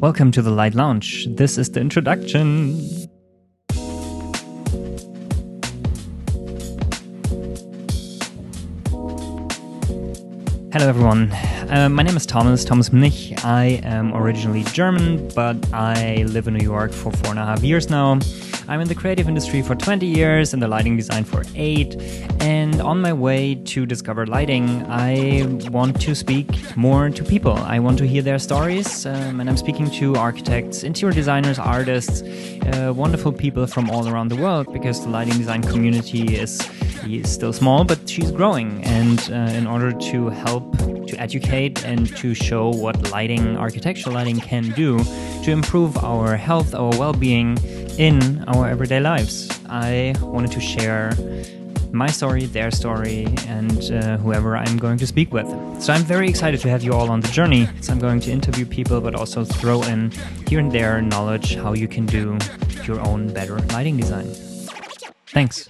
Welcome to the Light Lounge. This is the introduction. Hello, everyone. Uh, my name is Thomas, Thomas Mnich. I am originally German, but I live in New York for four and a half years now. I'm in the creative industry for 20 years and the lighting design for eight. And on my way to discover lighting, I want to speak more to people. I want to hear their stories. Um, and I'm speaking to architects, interior designers, artists, uh, wonderful people from all around the world because the lighting design community is, is still small, but she's growing. And uh, in order to help to educate and to show what lighting, architectural lighting can do to improve our health, our well being, in our everyday lives. I wanted to share my story, their story, and uh, whoever I'm going to speak with. So I'm very excited to have you all on the journey. So I'm going to interview people, but also throw in here and there knowledge how you can do your own better lighting design. Thanks.